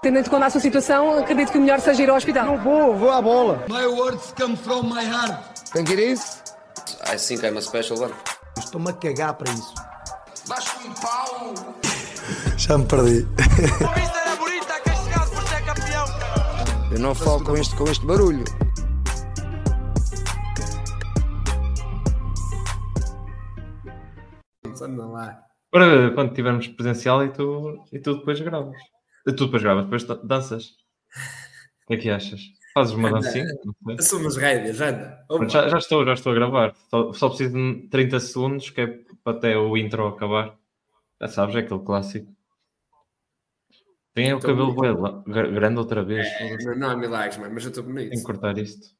Tendo com a sua situação, acredito que o melhor seja ir ao hospital. Não vou, vou à bola. My words come from my heart. Think it is? I think I'm a special one. Estou-me a cagar para isso. Vasco em pau. Já me perdi. Era bonita, por ser campeão. Eu não falo com este, com este barulho. Anda lá. Para quando tivermos presencial e tu, e tu depois gravas. Tu depois gravas, depois dan- danças. O que é que achas? Fazes uma Anda. dancinha? Sei. Assumos rédeas, anda. Já, já estou, já estou a gravar. Só, só preciso de 30 segundos, que é para até o intro acabar. Já sabes, é aquele clássico. Tem o Tô cabelo bonito. grande outra vez. É, não, há milagres, mano, mas eu estou bonito. Tenho que cortar isto.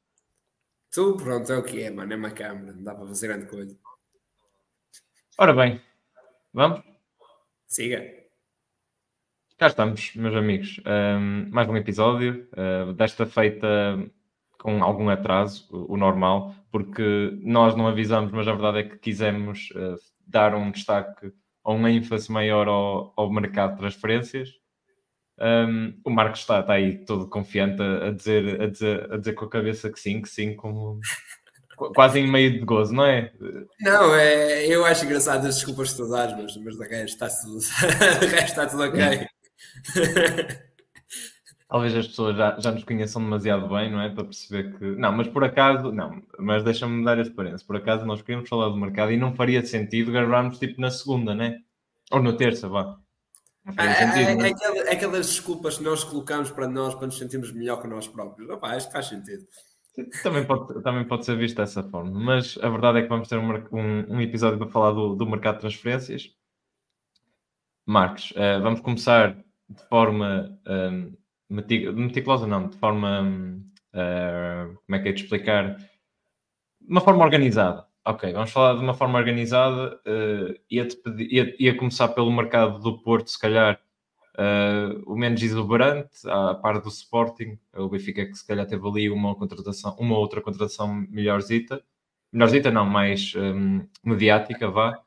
Tu, pronto, é o que é, mano. É uma câmera, não dá para fazer grande coisa. Ora bem, vamos? Siga. Cá estamos, meus amigos. Ahm, mais um episódio, ah, desta feita com algum atraso, o, o normal, porque nós não avisamos, mas a verdade é que quisemos ah, dar um destaque ou um ênfase maior ao, ao mercado de transferências. Ahm, o Marcos está, está aí todo confiante a, a dizer, a, dizer, a dizer com a cabeça que sim, que sim, como qu- quase em meio de gozo, não é? Não, é, eu acho engraçado as desculpas que tu dás, mas, mas de resto está tudo, de resto está tudo ok. Talvez as pessoas já, já nos conheçam demasiado bem, não é? Para perceber que. Não, mas por acaso, não, mas deixa-me dar a experiência. Por acaso nós queríamos falar do mercado e não faria sentido gravarmos tipo na segunda, né? Ou na terça, vá. É, sentido, é, né? é aquela- aquelas desculpas que nós colocamos para nós para nos sentirmos melhor que nós próprios. Opa, acho que faz sentido. Também pode, também pode ser visto dessa forma. Mas a verdade é que vamos ter um, um- um episódio para falar do, do mercado de transferências. Marcos, eh, vamos começar de forma meti- meticulosa, não, de forma. eh, como é que é de explicar? De uma forma organizada. Ok, vamos falar de uma forma organizada. eh, ia-te pedir- ia, ia começar pelo mercado do Porto, se calhar. eh, o menos exuberante, à par do Sporting, o Benfica que se calhar teve ali uma contratação, uma outra contratação melhorzita, melhorzita não, mais hum, mediática, vá.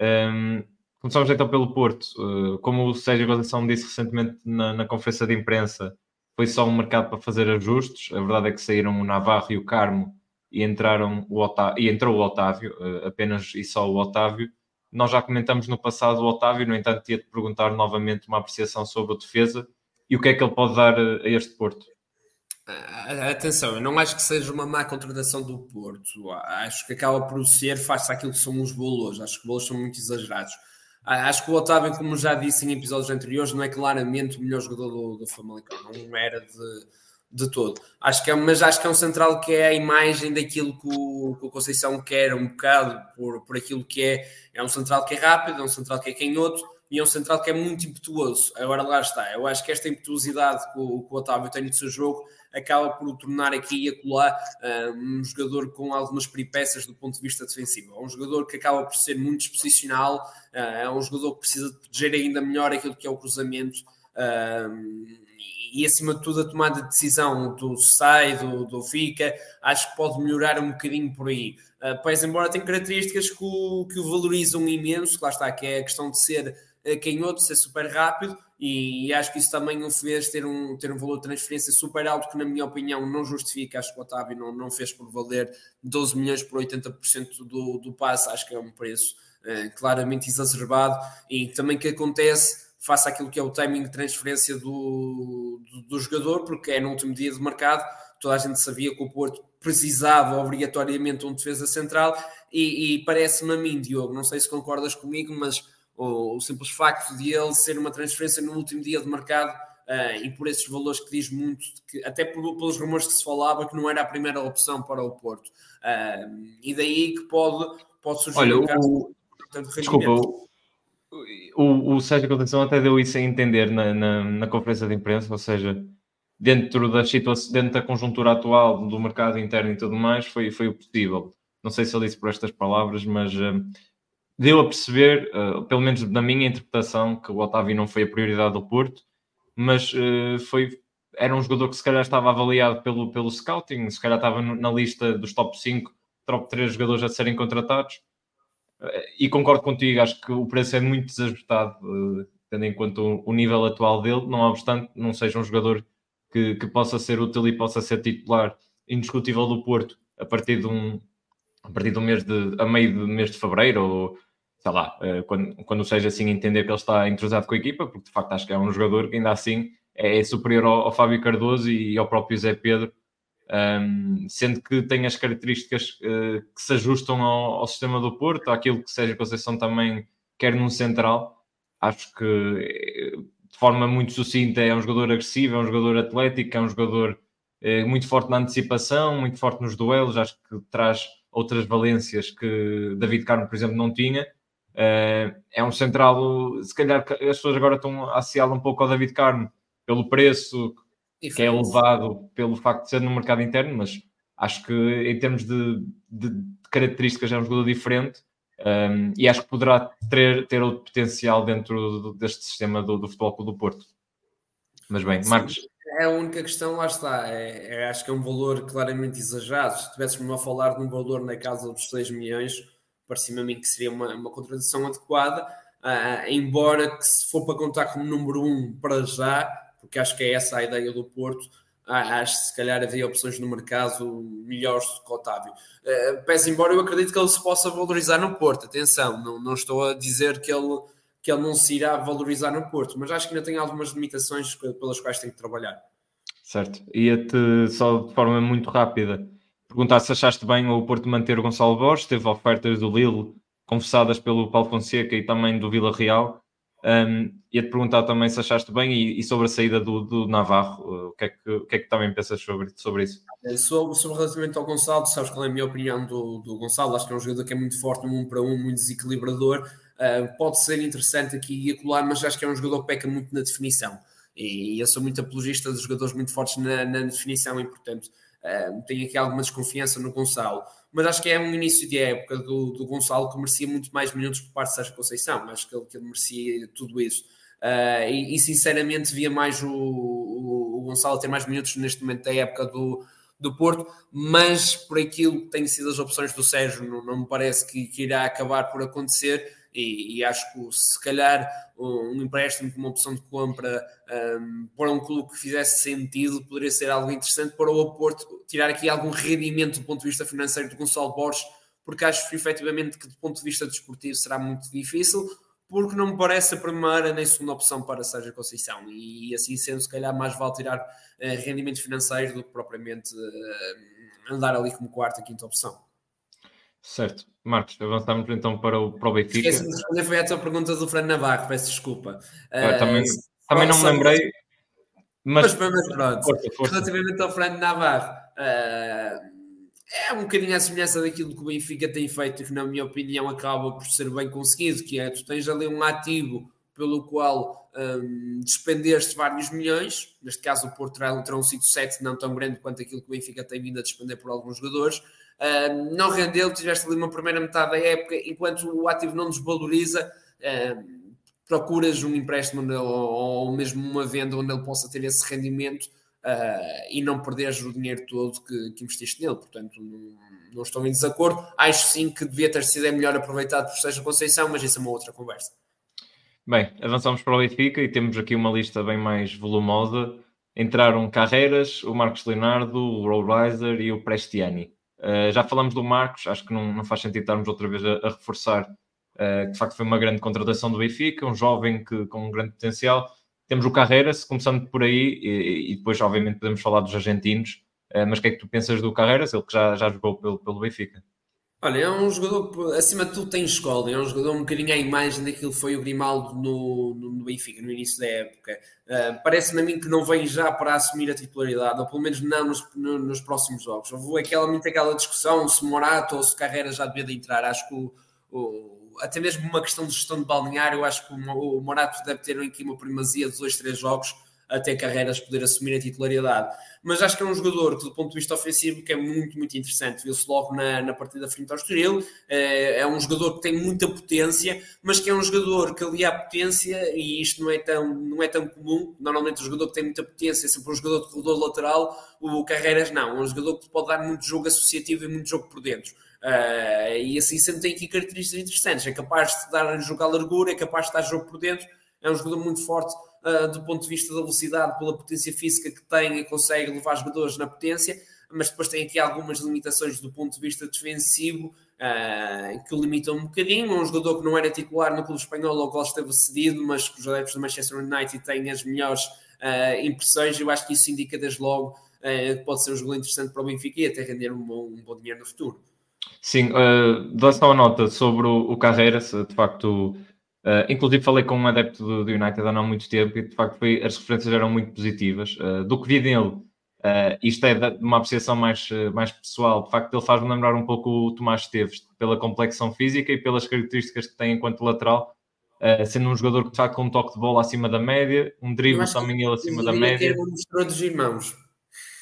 Hum, começamos então pelo Porto. Uh, como o Sérgio Conceição disse recentemente na, na conferência de imprensa, foi só um mercado para fazer ajustes. A verdade é que saíram o Navarro e o Carmo e entraram o Otá- e entrou o Otávio, uh, apenas e só o Otávio. Nós já comentamos no passado o Otávio, no entanto, ia-te perguntar novamente uma apreciação sobre o defesa e o que é que ele pode dar uh, a este Porto. Ah, Atenção, eu não acho que seja uma má contratação do Porto. Acho que acaba por ser face àquilo que são os valores. Acho que os valores são muito exagerados. Acho que o Otávio, como já disse em episódios anteriores, não é claramente o melhor jogador do, do Famalicão. Não era de, de todo. Acho que é, mas acho que é um central que é a imagem daquilo que o, que o Conceição quer um bocado por, por aquilo que é. É um central que é rápido, é um central que é canhoto e é um central que é muito impetuoso. Agora lá está. Eu acho que esta impetuosidade que o, que o Otávio tem no seu jogo acaba por o tornar aqui e acolá ah, um jogador com algumas peripécias do ponto de vista defensivo. É um jogador que acaba por ser muito disposicional, ah, é um jogador que precisa proteger ainda melhor aquilo que é o cruzamento. Ah, e acima de tudo a tomada de decisão do sai, do, do fica, acho que pode melhorar um bocadinho por aí. Uh, pois embora tem características que o, que o valorizam imenso, lá está, que é a questão de ser uh, canhoto, ser super rápido, e, e acho que isso também o fez ter um, ter um valor de transferência super alto, que na minha opinião não justifica, acho que o Otávio não, não fez por valer 12 milhões por 80% do, do passe, acho que é um preço uh, claramente exacerbado, e também que acontece face àquilo que é o timing de transferência do, do, do, jogador, porque é no último dia de mercado, toda a gente sabia que o Porto precisava obrigatoriamente de um defesa central, e, e parece-me a mim, Diogo, não sei se concordas comigo, mas o, o, simples facto de ele ser uma transferência no último dia de mercado uh, e por esses valores que diz muito, que, até por, pelos rumores que se falava que não era a primeira opção para o Porto, uh, e daí que pode, pode surgir Olha, um caso o... Desculpa, o, o, Sérgio Conceição até deu isso a entender na, na, na, conferência de imprensa, ou seja, dentro da situação, dentro da conjuntura atual do mercado interno e tudo mais, foi, foi o possível. Não sei se ele disse por estas palavras, mas uh, deu a perceber, uh, pelo menos na minha interpretação, que o Otávio não foi a prioridade do Porto, mas uh, foi, era um jogador que se calhar estava avaliado pelo, pelo scouting, se calhar estava na lista dos top 5, top 3 jogadores a serem contratados e concordo contigo, acho que o preço é muito desajustado. tendo em conta o, nível atual dele, não obstante, não seja um jogador que, que, possa ser útil e possa ser titular indiscutível do Porto a partir de um a partir do mês de a meio do mês de fevereiro ou sei lá, eh, quando, quando seja assim entender que ele está entrosado com a equipa, porque de facto acho que é um jogador que ainda assim é superior ao, ao Fábio Cardoso e ao próprio Zé Pedro, um, sendo que tem as características uh, que se ajustam ao, ao, sistema do Porto, àquilo que seja Conceição também quer num central. Acho que eh, de forma muito sucinta é um jogador agressivo, é um jogador atlético, é um jogador uh, muito forte na antecipação, muito forte nos duelos. Acho que traz outras valências que David Carmo, por exemplo, não tinha. Uh, é um central, se calhar as pessoas agora estão a um pouco ao David Carmo pelo preço que é elevado pelo facto de ser no mercado interno, mas acho que em termos de, de, de características é um jogador diferente um, e acho que poderá ter, ter outro potencial dentro do, deste sistema do, do Futebol Clube do Porto. Mas bem, Sim, Marcos. É a única questão, lá está. É, é, acho que é um valor claramente exagerado. Se estivéssemos a falar de um valor na casa dos 6 milhões, parecia-me a mim que seria uma, uma contradição adequada. Uh, embora que se for para contar como número 1 um para já, porque acho que é essa a ideia do Porto. Ah, acho que se calhar havia opções no mercado melhores do que o Otávio. Uh, pese embora eu acredito que ele se possa valorizar no Porto, atenção, não, não estou a dizer que ele, que ele não se irá valorizar no Porto, mas acho que ainda tem algumas limitações pelas quais tem que trabalhar. Certo, ia-te só de forma muito rápida perguntar se achaste bem o Porto manter o Gonçalo Borges, teve ofertas do Lille confessadas pelo Paulo Fonseca e também do Vila Real. Um, Ia-te perguntar também se achaste bem e, e sobre a saída do, do Navarro, uh, o, que é que, o que é que também pensas sobre, sobre isso? Eh, sobre, sobre relativamente ao Gonçalo, sabes qual é a minha opinião do, do Gonçalo? Acho que é um jogador que é muito forte no um para um, muito desequilibrador. Uh, pode ser interessante aqui e acolá, mas acho que é um jogador que peca muito na definição. E eu sou muito apologista de jogadores muito fortes na, na definição e, portanto, uh, tenho aqui alguma desconfiança no Gonçalo mas acho que é um início de época do, do Gonçalo que merecia muito mais minutos por parte de Sérgio Conceição, acho que ele, que ele merecia tudo isso. Uh, e, e, sinceramente via mais o, o, o, Gonçalo ter mais minutos neste momento da época do, do Porto, mas por aquilo que têm sido as opções do Sérgio, não, não me parece que, que irá acabar por acontecer e, e, acho que se calhar um empréstimo como opção de compra um, para um clube que fizesse sentido poderia ser algo interessante para o Porto tirar aqui algum rendimento do ponto de vista financeiro do Gonçalo Borges, porque acho efetivamente que do ponto de vista desportivo será muito difícil, porque não me parece a primeira nem segunda opção para Sérgio Conceição e assim sendo se calhar mais vale tirar uh, rendimento financeiro do que propriamente uh, andar ali como quarta, quinta opção. Certo. Marcos, avançamos então para o, para o Benfica. Esqueci de responder, foi a tua pergunta do Fran Navarro, peço desculpa. Ah, também, uh, também não me lembrei. Mas, mas, mas pronto, força, força. relativamente ao Fran Navarro, uh, é um bocadinho a semelhança daquilo que o Benfica tem feito, que na minha opinião acaba por ser bem conseguido, que é, tu tens ali um ativo pelo qual um, despendeste vários milhões, neste caso o Porto terá um sítio 7 não tão grande quanto aquilo que o Benfica tem vindo a despender por alguns jogadores, Uh, não rendeu, tiveste ali uma primeira metade da época, enquanto o ativo não desvaloriza, uh, procuras um empréstimo ou, ou, mesmo uma venda onde ele possa ter esse rendimento uh, e não perderes o dinheiro todo que, que investiste nele. Portanto, não, não, estou em desacordo. Acho sim que devia ter sido melhor aproveitado por Sérgio Conceição, mas isso é uma outra conversa. Bem, avançamos para o Benfica e temos aqui uma lista bem mais volumosa. Entraram Carreiras, o Marcos Leonardo, o Rollriser e o Prestiani. Uh, já falamos do Marcos, acho que não, não faz sentido estarmos outra vez a, a reforçar uh, que de facto foi uma grande contratação do Benfica, um jovem que, com um grande potencial. Temos o Carreiras, começando por aí, e, e depois, obviamente, podemos falar dos argentinos. Uh, mas o que é que tu pensas do Carreiras, ele que já, já jogou pelo, pelo Benfica? Olha, é um jogador, acima de tudo, tem escola. É um jogador um bocadinho à imagem daquilo que foi o Grimaldo no, no, no Benfica, no início da época. Uh, Parece-me a mim que não vem já para assumir a titularidade, ou pelo menos não nos, no, nos próximos jogos. Houve aquela, muito aquela discussão se Morato ou se Carreira já devia de entrar. Acho que o, o, até mesmo uma questão de gestão de balneário, acho que o, o Morato deve ter aqui uma primazia de dois, três jogos até Carreiras poder assumir a titularidade. Mas acho que é um jogador que, do ponto de vista ofensivo, que é muito, muito interessante. Viu-se logo na, na partida frente ao Estoril. É, é, um jogador que tem muita potência, mas que é um jogador que ali há potência, e isto não é tão, não é tão comum. Normalmente o jogador que tem muita potência é sempre um jogador de corredor lateral, o Carreiras não. É um jogador que pode dar muito jogo associativo e muito jogo por dentro. Uh, e assim sempre tem aqui características interessantes. É capaz de dar jogo à largura, é capaz de dar jogo por dentro é um jogador muito forte uh, do ponto de vista da velocidade, pela potência física que tem e consegue levar jogadores na potência, mas depois tem aqui algumas limitações do ponto de vista defensivo uh, que o limitam um bocadinho. Um jogador que não era titular no clube espanhol, qual esteve cedido, mas que os adeptos do Manchester United têm as melhores uh, impressões. Eu acho que isso indica desde logo que pode ser um jogador interessante para o Benfica e até render um bom, um bom dinheiro no futuro. Sim, uh, dou só uma nota sobre o, o Carreiras, de facto Uh, inclusive falei com um adepto do, do, United há não muito tempo e de facto foi, as referências eram muito positivas. Uh, do que vi dele, uh, isto é de uma apreciação mais, mais pessoal, de facto ele faz-me lembrar um pouco o Tomás Esteves, pela complexão física e pelas características que tem enquanto lateral, sendo um jogador que de facto com um toque de bola acima da média, um drible também ele acima da média. Que era uma mistura dos irmãos.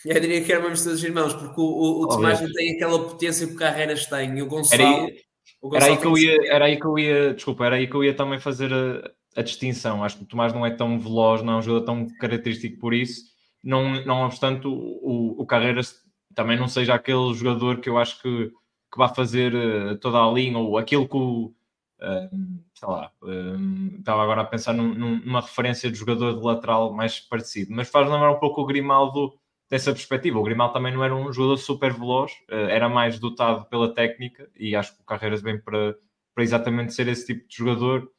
Eu diria que era uma mistura dos irmãos, porque o, o, o Tomás tem aquela potência que o Carreiras tem e o Gonçalo... Era era aí, que eu ia, era aí que eu ia, desculpa, era aí que eu ia também fazer a, a distinção. Acho que o Tomás não é tão veloz, não é um jogador tão característico por isso. Não, não obstante, o, o, o Carreiras também não seja aquele jogador que eu acho que, que vai fazer uh, toda a linha ou aquilo que o. Uh, sei lá, uh, estava agora a pensar num, numa referência de jogador de lateral mais parecido, mas faz lembrar um pouco o Grimaldo dessa perspectiva. O Grimal também não era um jogador super veloz, eh, era mais dotado pela técnica e acho que o Carreiras vem para, para exatamente ser esse tipo de jogador.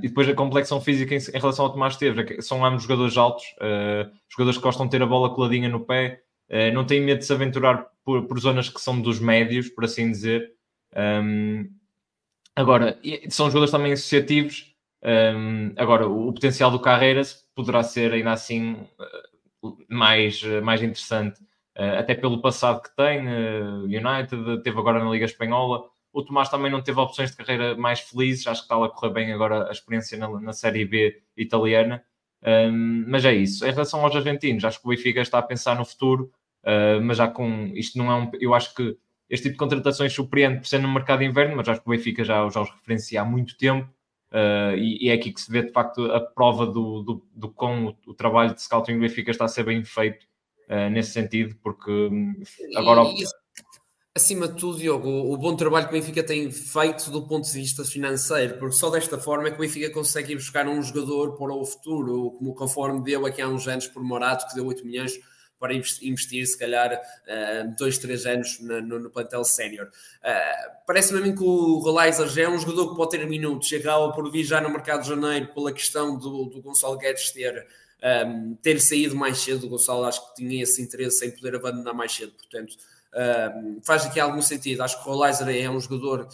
E depois a complexão física em, relação ao Tomás Esteves, é são ambos jogadores altos, uh, jogadores que gostam de ter a bola coladinha no pé, uh, não têm medo de se aventurar por, por, zonas que são dos médios, por assim dizer. Agora, são jogadores também associativos. Agora, o, potencial do Carreiras poderá ser ainda assim mais, mais interessante, uh, até pelo passado que tem. Uh, United teve agora na Liga Espanhola. O Tomás também não teve opções de carreira mais felizes, acho que está a correr bem agora a experiência na, na Série B italiana. Um, mas é isso. Em relação aos argentinos, acho que o Benfica está a pensar no futuro, uh, mas já com isto não é um. Eu acho que este tipo de contratações surpreende por ser no mercado de inverno, mas acho que o Benfica já, já os referencia há muito tempo. Uh, e, e, é aqui que se vê de facto a prova do, do, do com o, o, trabalho de scouting do Benfica está a ser bem feito uh, nesse sentido, porque hum, agora. E, acima de tudo, Diogo, o, o, bom trabalho que o Benfica tem feito do ponto de vista financeiro, porque só desta forma é que o Benfica consegue ir buscar um jogador para o futuro, como conforme deu aqui há uns anos por Morato, que deu 8 milhões para investir, se calhar, uh, dois, três anos no, no, no plantel sénior. Uh, Parece-me a mim que o Rolaiser já é um jogador que pode ter minutos, chegava por vir já no mercado de janeiro pela questão do, do Gonçalo Guedes ter, um, ehm, ter saído mais cedo. O Gonçalo acho que tinha esse interesse em poder abandonar mais cedo, portanto, um, faz aqui algum sentido. Acho que o Rolaiser é um jogador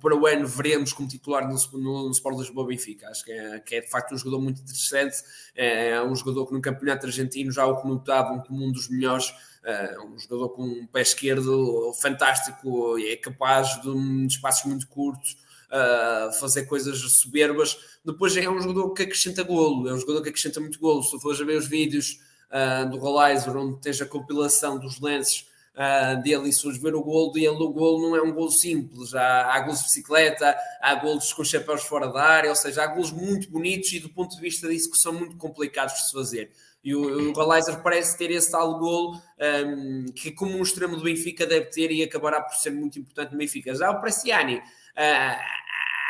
para o ano veremos como titular no, no, no Sport Lisboa Benfica. Acho que é, que é, de facto um jogador muito interessante, é, é um jogador que no campeonato argentino já o conotavam como um dos melhores, é um jogador com um pé esquerdo fantástico, é capaz de, de espaços muito curtos. Uh, fazer coisas soberbas. Depois é um jogador que acrescenta golo, é um jogador que acrescenta muito golo. Se fores a ver os vídeos uh, do Rolaiser, onde tens a compilação dos lances uh, dele e ver o golo dele, o golo não é um golo simples, há, há de bicicleta, há golos com chapéus fora da área, ou seja, há golos muito bonitos e do ponto de vista que são muito complicados de se fazer. E o, o Galaiser parece ter esse tal golo um, que, como um extremo do Benfica, deve ter e acabará por ser muito importante no Benfica. Já o Preciani, uh,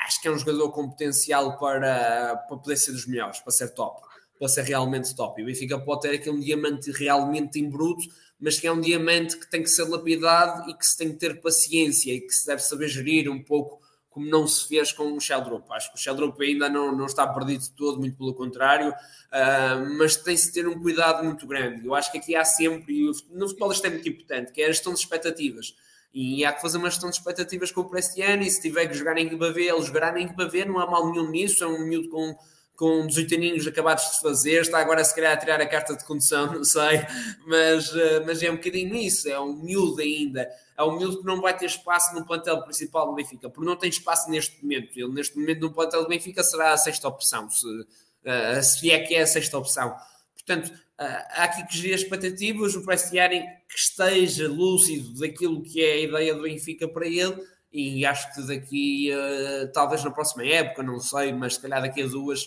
acho que é um jogador com potencial para, para poder ser dos melhores, para ser top, para ser realmente top. E o Benfica pode ter aqui um diamante realmente em bruto, mas que é um diamante que tem que ser lapidado e que se tem que ter paciência e que se deve saber gerir um pouco como não se fez com o Sheldrop. Acho que o Sheldrop ainda não, não está perdido de todo, muito pelo contrário, uh, mas tem-se ter um cuidado muito grande. Eu acho que aqui há sempre, e no futebol isto é muito importante, que é a gestão de expectativas. E há que fazer uma gestão de expectativas com o Prestiano, e se tiver que jogar em B, ele jogará em B, não há mal nenhum nisso, é um miúdo com com 18 aninhos acabados de fazer, está agora se calhar a tirar a carta de condução, não sei, mas, eh, mas é um bocadinho isso, é um miúdo ainda, é um miúdo que não vai ter espaço no plantel principal do Benfica, porque não tem espaço neste momento, ele neste momento no plantel do Benfica será a sexta opção, se, uh, se é que é a sexta opção. Portanto, uh, há aqui que gerir expectativas, o Prestiani que esteja lúcido daquilo que é a ideia do Benfica para ele, e acho que daqui, talvez na próxima época, não sei, mas se calhar daqui a duas,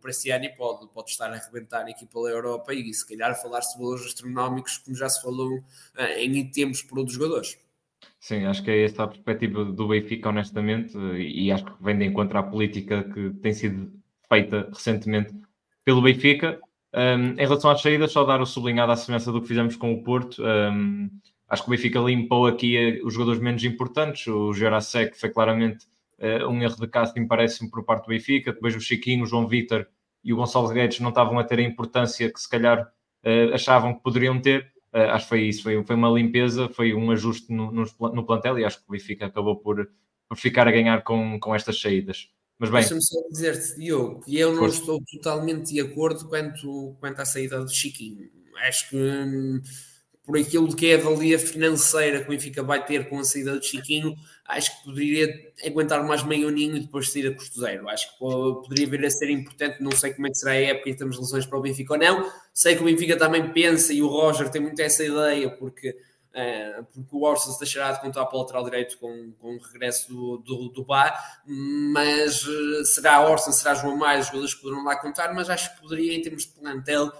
Uh, o Preciani pode, pode estar a arrebentar aqui pela Europa e se calhar falar-se de valores astronómicos, como já se falou uh, em tempos por outros jogadores. Sim, acho que é essa a perspectiva do Benfica, honestamente, e acho que vem de encontro à política que tem sido feita recentemente pelo Benfica. Um, em relação às saídas, só dar o sublinhado à semelhança do que fizemos com o Porto. Um, acho que o Benfica limpou aqui eh, os jogadores menos importantes. O Jurasek foi claramente um erro de casting, parece-me, por parte do Benfica. Depois o Chiquinho, o João Vitor e o Gonçalo Guedes não estavam a ter a importância que se calhar uh, achavam que poderiam ter. Uh, acho que foi isso, foi, foi uma limpeza, foi um ajuste no, no, plantel e acho que o Benfica acabou por, por ficar a ganhar com, com estas saídas. Mas bem. Deixa-me só dizer-te, Diogo, que eu não estou totalmente de acordo quanto, quanto à saída do Chiquinho. Acho que hum, por aquilo que é a valia financeira que o Benfica vai ter com a saída do Chiquinho, acho que poderia aguentar mais meio aninho e depois sair a custo zero. Acho que poderia vir a ser importante. Não sei como é que será a época em termos de lesões para o Benfica ou não. Sei que o Benfica também pensa e o Roger tem muito essa ideia, porque Uh, porque o Orson se deixará de contar para o lateral direito com, com o regresso do, do, do mas uh, será Orson, será João Maia, os jogadores que poderão lá contar, mas acho que poderia, em termos de plantel,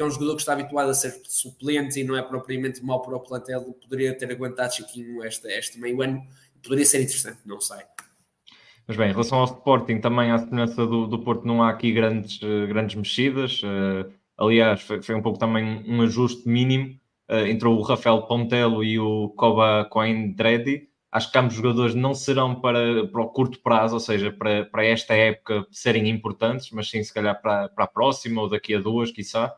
porque é um jogador que está habituado a ser suplente e não é propriamente mau para o plantel, poderia ter aguentado Chiquinho este, este meio ano, poderia ser interessante, não sei. Mas bem, em relação ao Sporting, também à semelhança do, do Porto, não há aqui grandes, uh, grandes mexidas. aliás, foi, foi um pouco também um ajuste mínimo uh, entrou o Rafael Pontelo e o Koba Coindredi. Acho que ambos jogadores não serão para, para o curto prazo, ou seja, para, para esta época serem importantes, mas sim se calhar para, para a próxima ou daqui a duas, quiçá.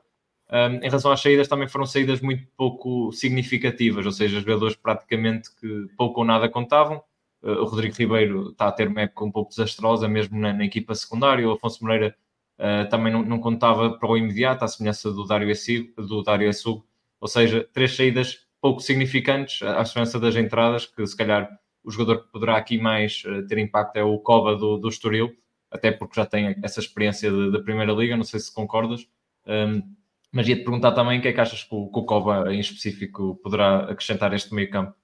Um, em relação às saídas, também foram saídas muito pouco significativas, ou seja, jogadores praticamente que pouco ou nada contavam. Uh, o Rodrigo Ribeiro está a ter uma época um pouco desastrosa, mesmo na, na equipa secundária. O Afonso Moreira uh, também não, não, contava para o imediato, à semelhança do Dário Essig, do Dário ou seja, três saídas pouco significantes, à semelhança das entradas, que se calhar o jogador que poderá aqui mais uh, ter impacto é o Coba do, do Estoril, até porque já tem essa experiência da Primeira Liga, não sei se concordas. Um, mas ia-te perguntar também o que é que achas que o, Coba em específico poderá acrescentar este meio campo.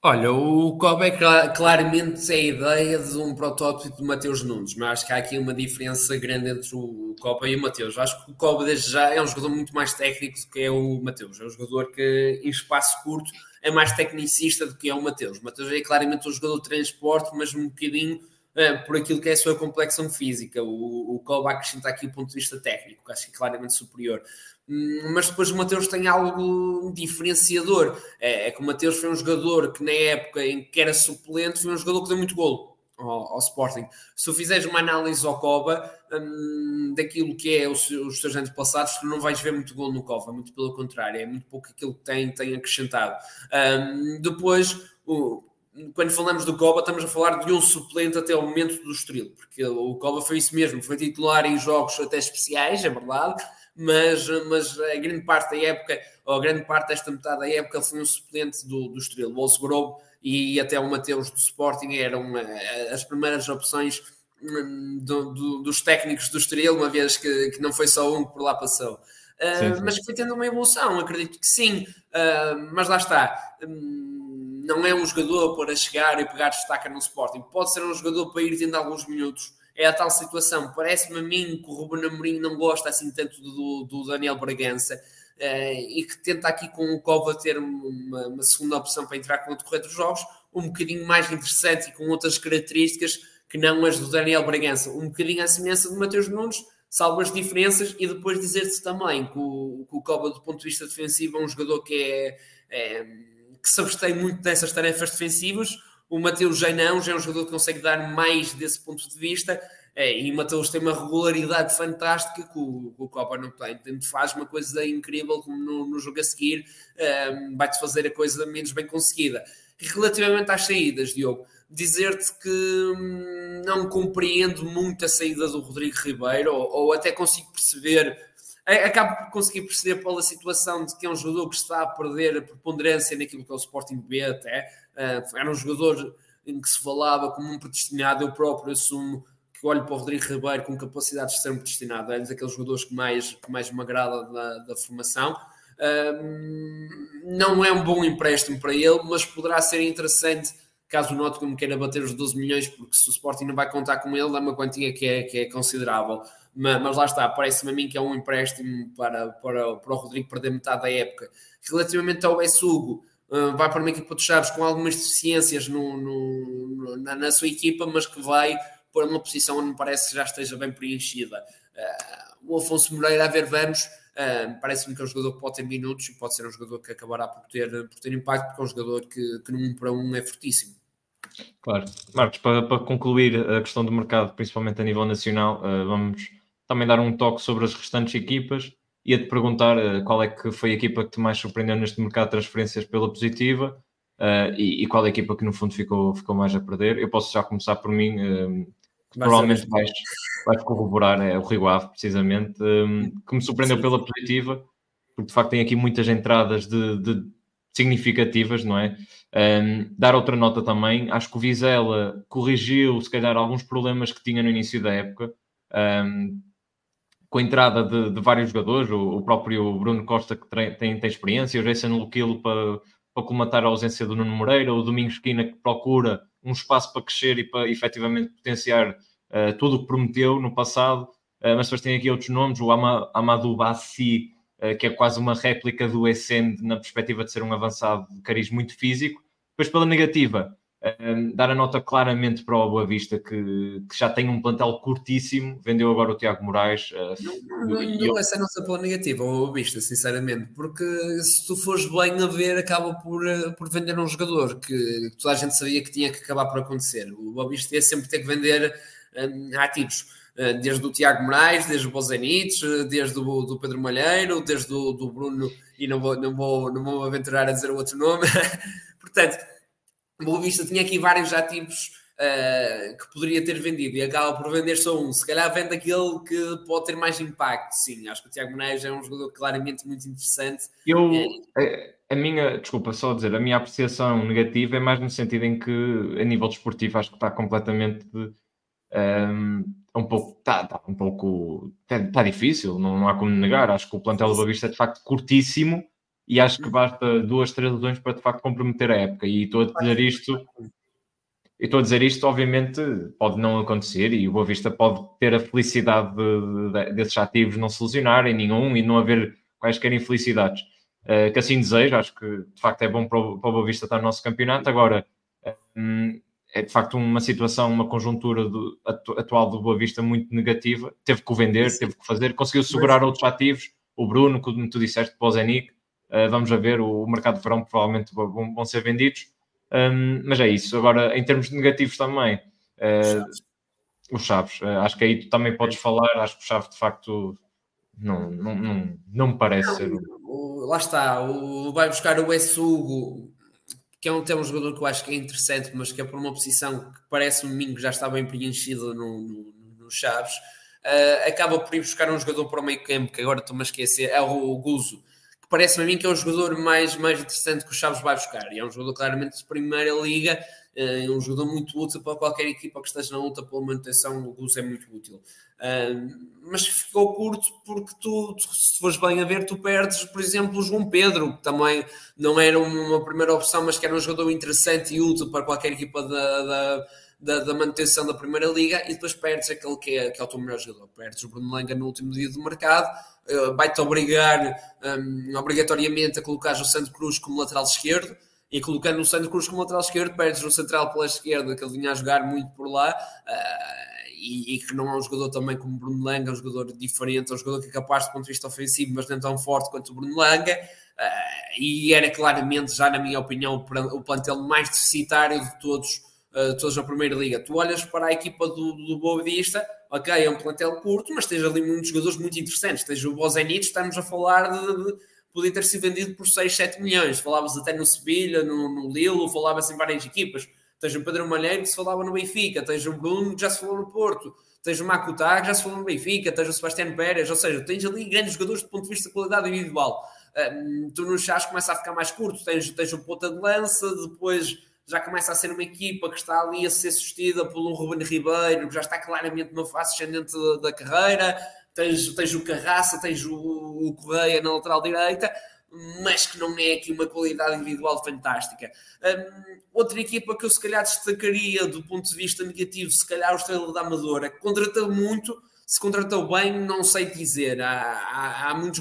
Olha, o Kobe é claramente a ideia de um protótipo de Mateus Nunes, mas acho que há aqui uma diferença grande entre o Kobe e o Mateus. Acho que o Kobe desde já é um jogador muito mais técnico do que é o Mateus. É um jogador que em espaço curto é mais tecnicista do que é o Mateus. O Mateus é claramente um jogador de transporte, mas um bocadinho é, por aquilo que é a sua complexão física. O, o acrescenta aqui o ponto de vista técnico, que acho que é claramente superior. Hum, mas depois o Mateus tem algo diferenciador. É, é, que o Mateus foi um jogador que na época em que era suplente foi um jogador que deu muito golo ao, ao Sporting. Se tu fizeres uma análise ao Coba hum, daquilo que é os, os seus anos passados, tu não vais ver muito golo no Coba, muito pelo contrário, é muito pouco aquilo que tem, tem acrescentado. Hum, depois, o, quando falamos do Coba, estamos a falar de um suplente até o momento do Estoril, porque o Coba foi isso mesmo, foi titular em jogos até especiais, é verdade, mas, mas a grande parte da época, ou a grande parte desta metade da época, foi um suplente do, do Estoril. O Wolfs Grove e até o Mateus do Sporting eram eh, as primeiras opções hum, do, do, dos técnicos do Estoril, uma vez que, que não foi só um que por lá passou. Sim, sim. Mas foi tendo uma evolução, acredito que sim, uh, mas lá está. Um, não é um jogador para chegar e pegar destaca no Sporting, pode ser um jogador para ir tendo alguns minutos é a tal situação. Parece-me a mim que o Ruben Amorim não gosta assim tanto do, do Daniel Bragança uh, e que tenta aqui com o Cova ter uma, uma, segunda opção para entrar com o decorrer dos jogos, um bocadinho mais interessante e com outras características que não as do Daniel Bragança. Um bocadinho à semelhança do Matheus Nunes, salvo as diferenças, e depois dizer-se também que o, que o Cova, do ponto de vista defensivo, é um jogador que é, é abstém muito dessas tarefas defensivas o Mateus já não, já é um jogador que consegue dar mais desse ponto de vista. É, e o Mateus tem uma regularidade fantástica que o, o Copa não tem. Tanto faz uma coisa incrível como no, no jogo a seguir, um, ehm, vai-te fazer a coisa menos bem conseguida. Relativamente às saídas, Diogo, dizer-te que hum, não compreendo muito a saída do Rodrigo Ribeiro, ou, ou até consigo perceber acabo por conseguir perceber pela situação de que é um jogador que está a perder a preponderância naquilo que é o Sporting B até. Uh, era um jogador em que se falava como um predestinado, eu próprio assumo que olho para o Rodrigo Ribeiro com capacidade de ser um predestinado, é daqueles jogadores que mais, que mais me agrada da, da formação. Uh, não é um bom empréstimo para ele, mas poderá ser interessante caso note como queira bater os 12 milhões, porque se o Sporting não vai contar com ele, dá uma quantia que é, que é considerável mas, mas lá está, parece-me a mim que é um empréstimo para, para, para o Rodrigo perder metade da época. Relativamente ao Essugo, uh, vai para uma equipa de Chaves com algumas deficiências no, no, na, na, sua equipa, mas que vai para uma posição onde me parece que já esteja bem preenchida. Uh, o Afonso Moreira, a ver, vamos. Uh, Parece-me que é um jogador que pode ter minutos e pode ser um jogador que acabará por ter, por ter impacto, porque é um jogador que, que num para um é fortíssimo. Claro. Marcos, para, para, concluir a questão do mercado, principalmente a nível nacional, uh, vamos também dar um toque sobre as restantes equipas. Ia-te perguntar uh, qual é que foi a equipa que te mais surpreendeu neste mercado de transferências pela positiva uh, e, e, qual é a equipa que no fundo ficou, ficou mais a perder. Eu posso já começar por mim, provavelmente vais, vais corroborar, é o Rio Ave, precisamente, um, que me surpreendeu pela positiva, porque de facto tem aqui muitas entradas de, de significativas, não é? Um, dar outra nota também, acho que o Vizela corrigiu, se calhar, alguns problemas que tinha no início da época, um, com a entrada de, de vários jogadores, o, o, próprio Bruno Costa, que tem, tem, experiência, o Jason Luquilo para, para colmatar a ausência do Nuno Moreira, o Domingos Esquina, que procura um espaço para crescer e para efetivamente potenciar uh, tudo o que prometeu no passado, uh, mas depois tem aqui outros nomes, o Ama, Amadou Bassi, uh, que é quase uma réplica do Essend na perspectiva de ser um avançado de cariz muito físico. Depois, pela negativa, dar a nota claramente para o Boa Vista, que, que, já tem um plantel curtíssimo, vendeu agora o Tiago Moraes. não, não, não essa é a nossa pela negativa, o Boa Vista, sinceramente, porque se tu fores bem a ver, acaba por, por vender um jogador que toda a gente sabia que tinha que acabar por acontecer. O Boa Vista ia sempre ter que vender um, ativos. Desde o Tiago Moraes, desde o Bozenites, desde o do Pedro Malheiro, desde o do Bruno, e não vou, não, vou, não vou aventurar a dizer o outro nome. Portanto, Boa Vista tinha aqui vários ativos uh, que poderia ter vendido e acaba por vender só um. Se calhar vende aquele que pode ter mais impacto. Sim, acho que o Tiago Menezes é um jogador claramente muito interessante. Eu, é... a, a, minha, desculpa, só dizer, a minha apreciação negativa é mais no sentido em que, a nível desportivo, acho que está completamente. Um, ehm, um pouco, está, tá um pouco, está, tá difícil, não, não há como negar. Acho que o plantel do Boa Vista é de facto curtíssimo e acho que basta duas, três lesões para de facto comprometer a época. E estou a dizer isto, e estou a dizer isto, obviamente, pode não acontecer e o Boa Vista pode ter a felicidade de, de, desses ativos não se lesionarem nenhum e não haver quaisquer infelicidades. Uh, que assim desejo, acho que de facto é bom para o, para o Boa Vista estar no nosso campeonato. Agora, um, é de facto uma situação, uma conjuntura do, atual do Boa Vista muito negativa. Teve que o vender, teve que fazer, conseguiu segurar outros ativos. O Bruno, como tu disseste, o Bozenic, Uh, vamos a ver, o, o, mercado de verão provavelmente vão, vão ser vendidos. Um, mas é isso. Agora, em termos negativos também, uh, os Chaves. Uh, acho que aí tu também podes falar. Acho que o Chaves, de facto, não, não, não, não me parece não, ser. O, lá está. O, vai buscar o S. Hugo, que é um, tem um jogador que eu acho que é interessante, mas que é por uma posição que parece-me que já está bem preenchida no, no, no Chaves. Uh, acaba por ir buscar um jogador para o meio campo, que agora estou-me a esquecer, é o Guzo parece-me a mim que é o jogador mais, mais interessante que o Chaves vai buscar. E é um jogador claramente de primeira liga, é um jogador muito útil para qualquer equipa que esteja na luta pela manutenção. O Gus é muito útil. mas ficou curto porque tu, se fores bem a ver, tu perdes, por exemplo, o João Pedro, que também não era uma primeira opção, mas que era um jogador interessante e útil para qualquer equipa da, da da, da, manutenção da Primeira Liga e depois perdes aquele que é, que é o teu melhor jogador. Perdes o Bruno Langa no último dia do mercado, uh, vai-te obrigar um, obrigatoriamente a colocar o Santo Cruz como lateral esquerdo e colocando o Santo Cruz como lateral esquerdo, perdes o central pela esquerda, que ele vinha a jogar muito por lá. Uh, e, e, que não é um jogador também como o Bruno Langa, é um jogador diferente, é um jogador que é capaz do ponto de vista ofensivo, mas não tão forte quanto o Bruno Langa. Uh, e era claramente, já na minha opinião, o plantel mais deficitário de todos uh, todos na Primeira Liga. Tu olhas para a equipa do, do Boa Vista, ok, é um plantel curto, mas tens ali muitos jogadores muito interessantes. Tens o Bozenit, estamos a falar de, de podia ter sido vendido por 6, 7 milhões. Falavas até no Sevilha, no, no Lilo, falava-se em várias equipas. Tens o Pedro Malheiro que se falava no Benfica, tens o Bruno que já se falou no Porto, tens o Makutá que já se falou no Benfica, tens o Sebastião Pérez, ou seja, tens ali grandes jogadores do ponto de vista de qualidade individual. Uh, tu no chás começa a ficar mais curto, tens, tens o ponta de lança, depois já começa a ser uma equipa que está ali a ser sustida por um Ruben Ribeiro, que já está claramente numa fase ascendente da, carreira, tens, tens o Carraça, tens o, o Correia na lateral direita, mas que não é aqui uma qualidade individual fantástica. Um, outra equipa que eu se calhar destacaria do ponto de vista negativo, se calhar o Estrela da Amadora, que contratou muito, se contratou bem, não sei dizer. Há, há, há muito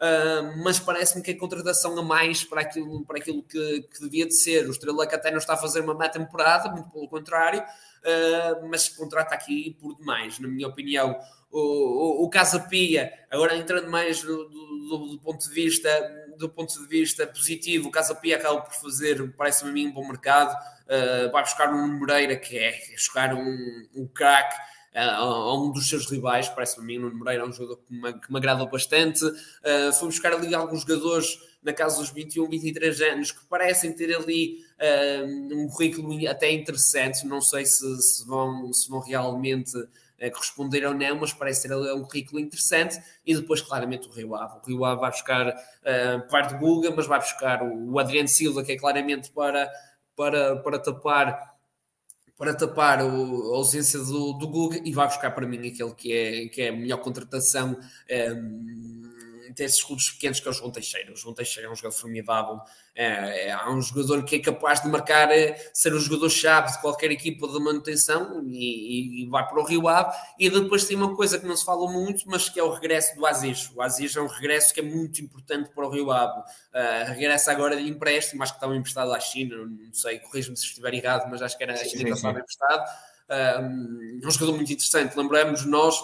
uh, mas parece-me que a contratação a mais para aquilo, para aquilo que, que devia de ser. O Estrela que até não está a fazer uma má temporada, muito pelo contrário, uh, mas contrata aqui por demais, na minha opinião. O, o, o Casa Pia, agora entrando mais do, do, do, ponto de vista do ponto de vista positivo, o Casa Pia acaba por fazer, parece-me a mim, um bom mercado. Uh, vai buscar um Moreira que é, é buscar um, um craque a, a um dos seus rivais, parece-me a mim, o Moreira é um jogador que me, que me agrada bastante. Uh, foi buscar ali alguns jogadores na casa dos 21, 23 anos que parecem ter ali uh, um currículo até interessante. Não sei se, se, vão, se vão realmente uh, corresponder ou não, mas parece ter ali um currículo interessante. E depois, claramente, o Rio Ave. O Rio Ave vai buscar uh, parte de Guga, mas vai buscar o, o Adriano Silva, que é claramente para, para, para tapar para tapar o, a ausência do, do e vai buscar para mim aquele que é, que é a melhor contratação um, ehm, desses clubes pequenos que é o João Teixeira. O João Teixeira é um jogador formidável, é, é um jogador que é capaz de marcar, é, ser o jogador-chave de qualquer equipa de manutenção e, e, vai para o Rio Ave. E depois tem uma coisa que não se fala muito, mas que é o regresso do Aziz. O Aziz é um regresso que é muito importante para o Rio Ave. Uh, regressa agora de empréstimo, acho que estava emprestado à China, não sei, corrijo-me se estiver errado, mas acho que era a China que estava emprestado. Uh, um jogador muito interessante. Lembramos nós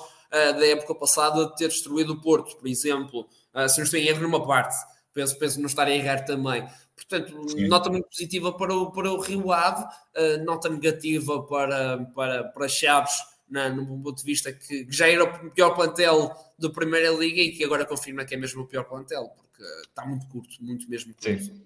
da época passada de ter destruído o Porto, por exemplo. Uh, se não estou em erro numa parte, penso, penso não estar a errar também. Portanto, Sim. nota muito positiva para o, para o Rio Ave, uh, nota negativa para, para, para Chaves, na, no ponto de vista que, que, já era o pior plantel da Primeira Liga e que agora confirma que é mesmo o pior plantel, porque está muito curto, muito mesmo curto. Sim,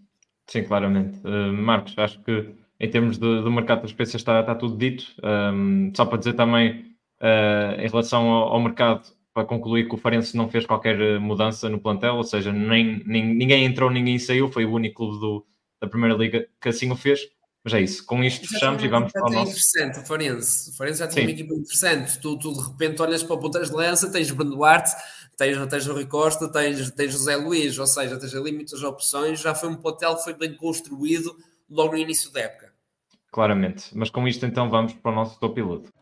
Sim claramente. Uh, Marcos, acho que em termos do mercado das espécies está, está tudo dito. Um, só para dizer também, uh, em relação ao, ao mercado, para concluir que o Farense não fez qualquer eh, mudança no plantel, ou seja, nem, nem ninguém entrou, ninguém saiu, foi o único clube do, da Primeira Liga que assim o fez. Mas é isso, com isto fechamos e vamos para o nosso. interessante o Farense. O Farense já tem uma equipa interessante. Tu, tu de repente olhas para o pontas de lança, tens Bruno Duarte, tens, tens o Rui Costa, tens, tens José Luís, ou seja, tens ali muitas opções. Já foi um plantel que foi bem construído logo no início da época. Claramente, mas com isto então vamos para o nosso top piloto.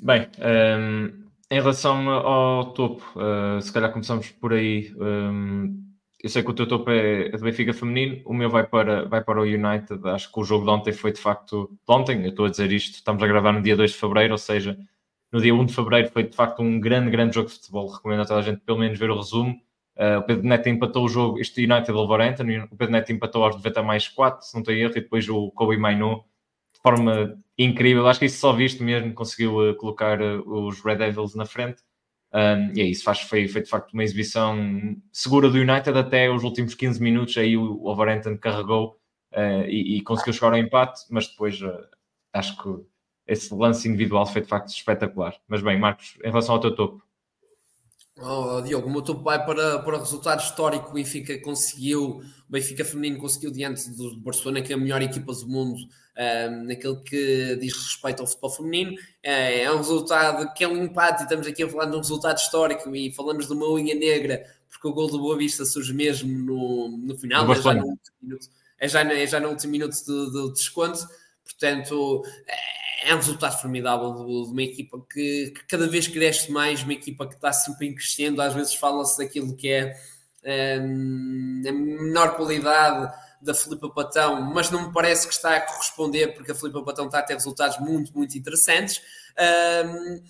Bem, um, ehm, em relação ao topo, uh, se calhar começamos por aí. Um, ehm, eu sei que o teu topo é, é Benfica feminino, o meu vai para, vai para o United. Acho que o jogo de ontem foi de facto. De ontem, eu estou a dizer isto, estamos a gravar no dia 2 de fevereiro, ou seja, no dia 1 de fevereiro foi de facto um grande, grande jogo de futebol. Recomendo a toda a gente pelo menos ver o resumo. Uh, o Pedro Neto empatou o jogo, este United Wolverhampton, o Pedro Neto empatou aos 90 mais 4, se não estou erro, e depois o Kobe Mainu forma incrível. Acho que isso só visto mesmo, conseguiu uh, colocar uh, os Red Devils na frente. Um, e é isso, faz, foi, foi de facto uma exibição segura do United até os últimos 15 minutos. Aí o Wolverhampton carregou uh, e, e, conseguiu chegar ao empate, mas depois acho que esse lance individual foi de facto espetacular. Mas bem, Marcos, em relação ao teu topo. Oh, Diogo, o meu topo vai para, para o resultado histórico. O Benfica conseguiu, o Benfica feminino conseguiu diante do Barcelona, que é a melhor equipa do mundo, um, naquilo que diz respeito ao futebol feminino. É, é um resultado que é um empate, e estamos aqui a falar de um resultado histórico e falamos de uma unha negra, porque o gol do Boa Vista surge mesmo no, no final, é já, no último minuto, é, já, é já no último minuto do, do desconto. Portanto, é, é um resultado formidável de, uma equipa que, que, cada vez cresce mais, uma equipa que está sempre em crescendo. Às vezes fala-se daquilo que é um, a menor qualidade da Filipa Patão, mas não me parece que está a corresponder, porque a Filipa Patão está a ter resultados muito, muito interessantes. Um,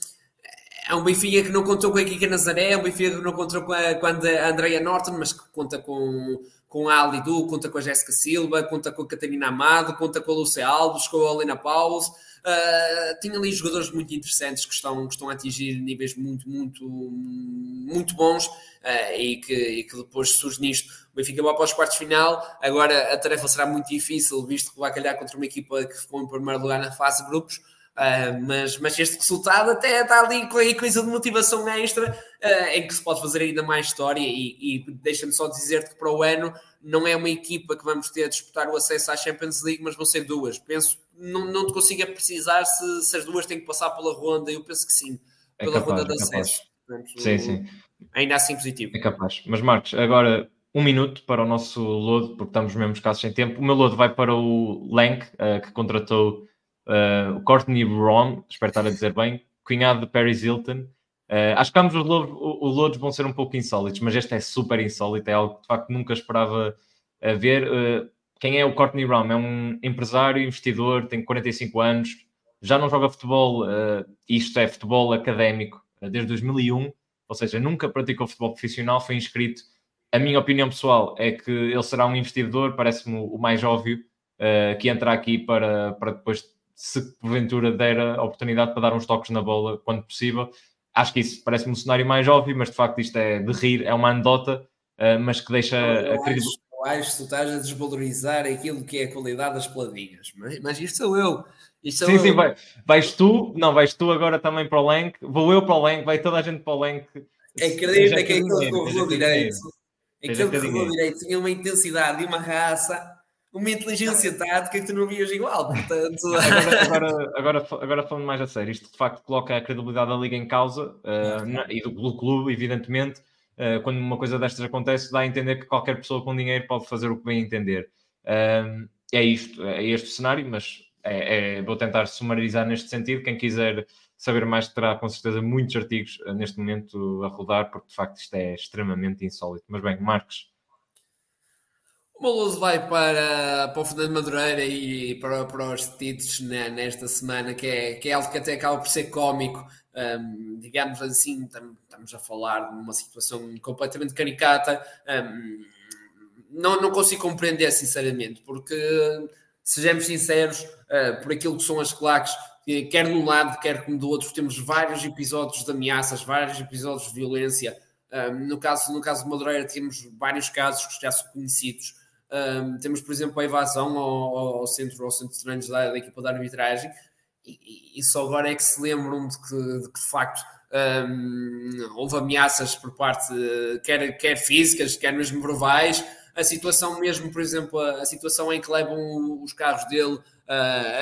é um Benfica que não contou com a Kika Nazaré, é um Benfica que não contou com a, com a Andrea Norton, mas que conta com, com a Alidu, conta com a Jéssica Silva, conta com a Catarina Amado, conta com a Lúcia Alves, com a Helena Paulos. Uh, tem ali jogadores muito interessantes que estão, que estão a atingir níveis muito, muito, muito bons uh, e, que, e que depois surge nisto. O Benfica vai para os quartos final. Agora a tarefa será muito difícil, visto que vai calhar contra uma equipa que ficou em primeiro lugar na fase de grupos. Uh, mas, mas este resultado até está ali com a coisa de motivação extra uh, em que se pode fazer ainda mais história e, e deixa-me só dizer-te que para o ano não é uma equipa que vamos ter a disputar o acesso à Champions League, mas vão ser duas. Penso, não, não te consigo precisar se, se as duas têm que passar pela ronda, eu penso que sim, é pela capaz, ronda de é acesso. Portanto, sim, sim. Ainda assim positivo. É capaz. Mas Marcos, agora um minuto para o nosso load, porque estamos mesmo escassos sem tempo. O meu load vai para o Lank, uh, que contratou uh, o Courtney Braun, espero estar a dizer bem, cunhado de Paris Hilton. Uh, acho que ambos os loads, os loads vão ser um pouco insólitos, mas este é super insólito, é algo que de facto nunca esperava ver. Uh, quem é o Courtney Brown? É um empresário, investidor, tem 45 anos, já não joga futebol, uh, isto é futebol académico, desde 2001, ou seja, nunca praticou futebol profissional, foi inscrito. A minha opinião pessoal é que ele será um investidor, parece-me o mais óbvio, que entra aqui para, para depois, se porventura der a oportunidade para dar uns toques na bola quando possível, acho que isso parece-me um cenário mais óbvio, mas de facto isto é de rir, é uma anedota, uh, mas que deixa a acho, que tu estás a desvalorizar aquilo que é a qualidade das peladinhas, mas, mas isto sou eu. Isto sim, eu. sim, vai, vais tu, não, vais tu agora também para o Lenk, vou eu para o Lenk, vai toda a gente para o Lenk. Acredita que aquele corredor direito, aquele corredor direito tinha uma intensidade e uma raça uma inteligência tática que tu não vias igual. Portanto... agora, agora, agora, agora falando mais a sério, isto de facto coloca a credibilidade da Liga em causa uh, e do, do, clube, evidentemente. Uh, quando uma coisa destas acontece, dá a entender que qualquer pessoa com dinheiro pode fazer o que bem entender. Uh, é isto, é este cenário, mas é, é, vou tentar sumarizar neste sentido. Quem quiser saber mais terá com certeza muitos artigos neste momento a rodar, porque de facto isto é extremamente insólito. Mas bem, Marcos, o Maloso vai para, para o Fernando Madureira e para, para os títulos né, nesta semana, que é, que é algo que até acaba por ser cómico. Um, digamos assim, estamos a falar de uma situação completamente caricata. Um, não, não consigo compreender, sinceramente, porque, sejamos sinceros, uh, por aquilo que são as claques, quer de um lado, quer como do outro, temos vários episódios de ameaças, vários episódios de violência. Um, no, caso, no caso de Madureira, temos vários casos que já são conhecidos. Um, temos, por exemplo, a evasão ao, ao centro, ao centro de treinos da, da equipa de arbitragem, e, e, só agora é que se lembram de que, de, que, de facto um, houve ameaças por parte, quer, quer físicas, quer mesmo verbais. A situação mesmo, por exemplo, a, a situação em que levam os carros dele uh,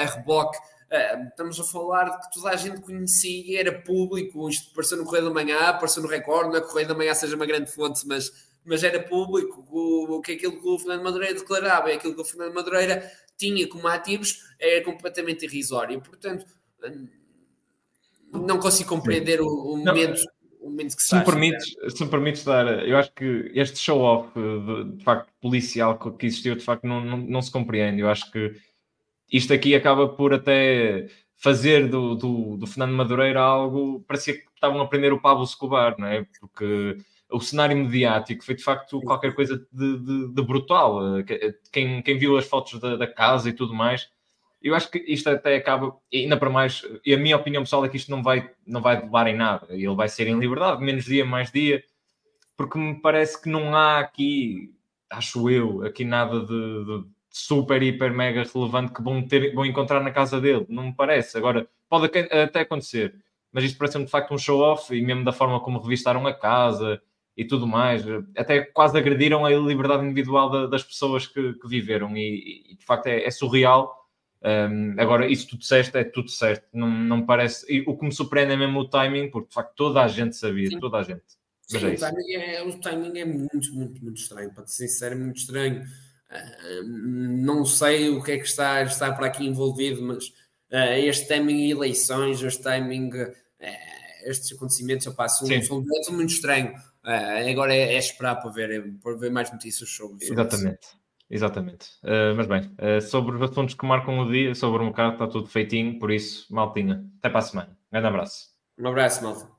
a reboque, uh, estamos a falar de que toda a gente conhecia, era público, isto apareceu no Correio da Manhã, apareceu no Record, não é que o Correio da Manhã seja uma grande fonte, mas mas era público o, que aquilo que o Fernando Madureira declarava e aquilo que o Fernando Madureira tinha como ativos era completamente irrisório. Portanto, não consigo compreender o, o momento. O momento que se, se, me permites, se me permites dar, eu acho que este show-off de, de, facto policial que existiu de facto não, não, não se compreende. Eu acho que isto aqui acaba por até fazer do, do, do Fernando Madureira algo, parecia que estavam a prender o Pablo Escobar, não é? Porque o cenário mediático foi de facto qualquer coisa de, de, de brutal. Quem, quem viu as fotos da, da, casa e tudo mais, eu acho que isto até acaba, ainda para mais, e a minha opinião pessoal é que isto não vai, não vai levar em nada. Ele vai ser em liberdade, menos dia, mais dia, porque me parece que não há aqui, acho eu, aqui nada de, de super, hiper, mega relevante que vão, ter, vão encontrar na casa dele. Não me parece. Agora, pode até acontecer, mas isto parece-me de facto um show-off e mesmo da forma como revistaram a casa e tudo mais, até quase agrediram a liberdade individual da, das pessoas que, que viveram e, e, de facto é, é surreal. Um, agora, isso tu disseste, é tudo certo, não, não parece. E o que me surpreende é mesmo o timing, porque de facto toda a gente sabia, Sim. toda a gente. Sim, é o, timing é, o, timing é, muito, muito, muito estranho, para ser sincero, é muito estranho. Uh, não sei o que é que está, está por aqui envolvido, mas uh, este timing eleições, este timing, uh, estes acontecimentos, opa, são, são, são muito estranho. Uh, agora é, é, esperar para ver, para ver mais notícias sobre, sobre Exatamente. Isso. Exatamente. Uh, mas bem, uh, sobre os assuntos que marcam o dia, sobre o mercado, está tudo feitinho, por isso, maltinha. Até para a semana. Um grande abraço. Um abraço, malta.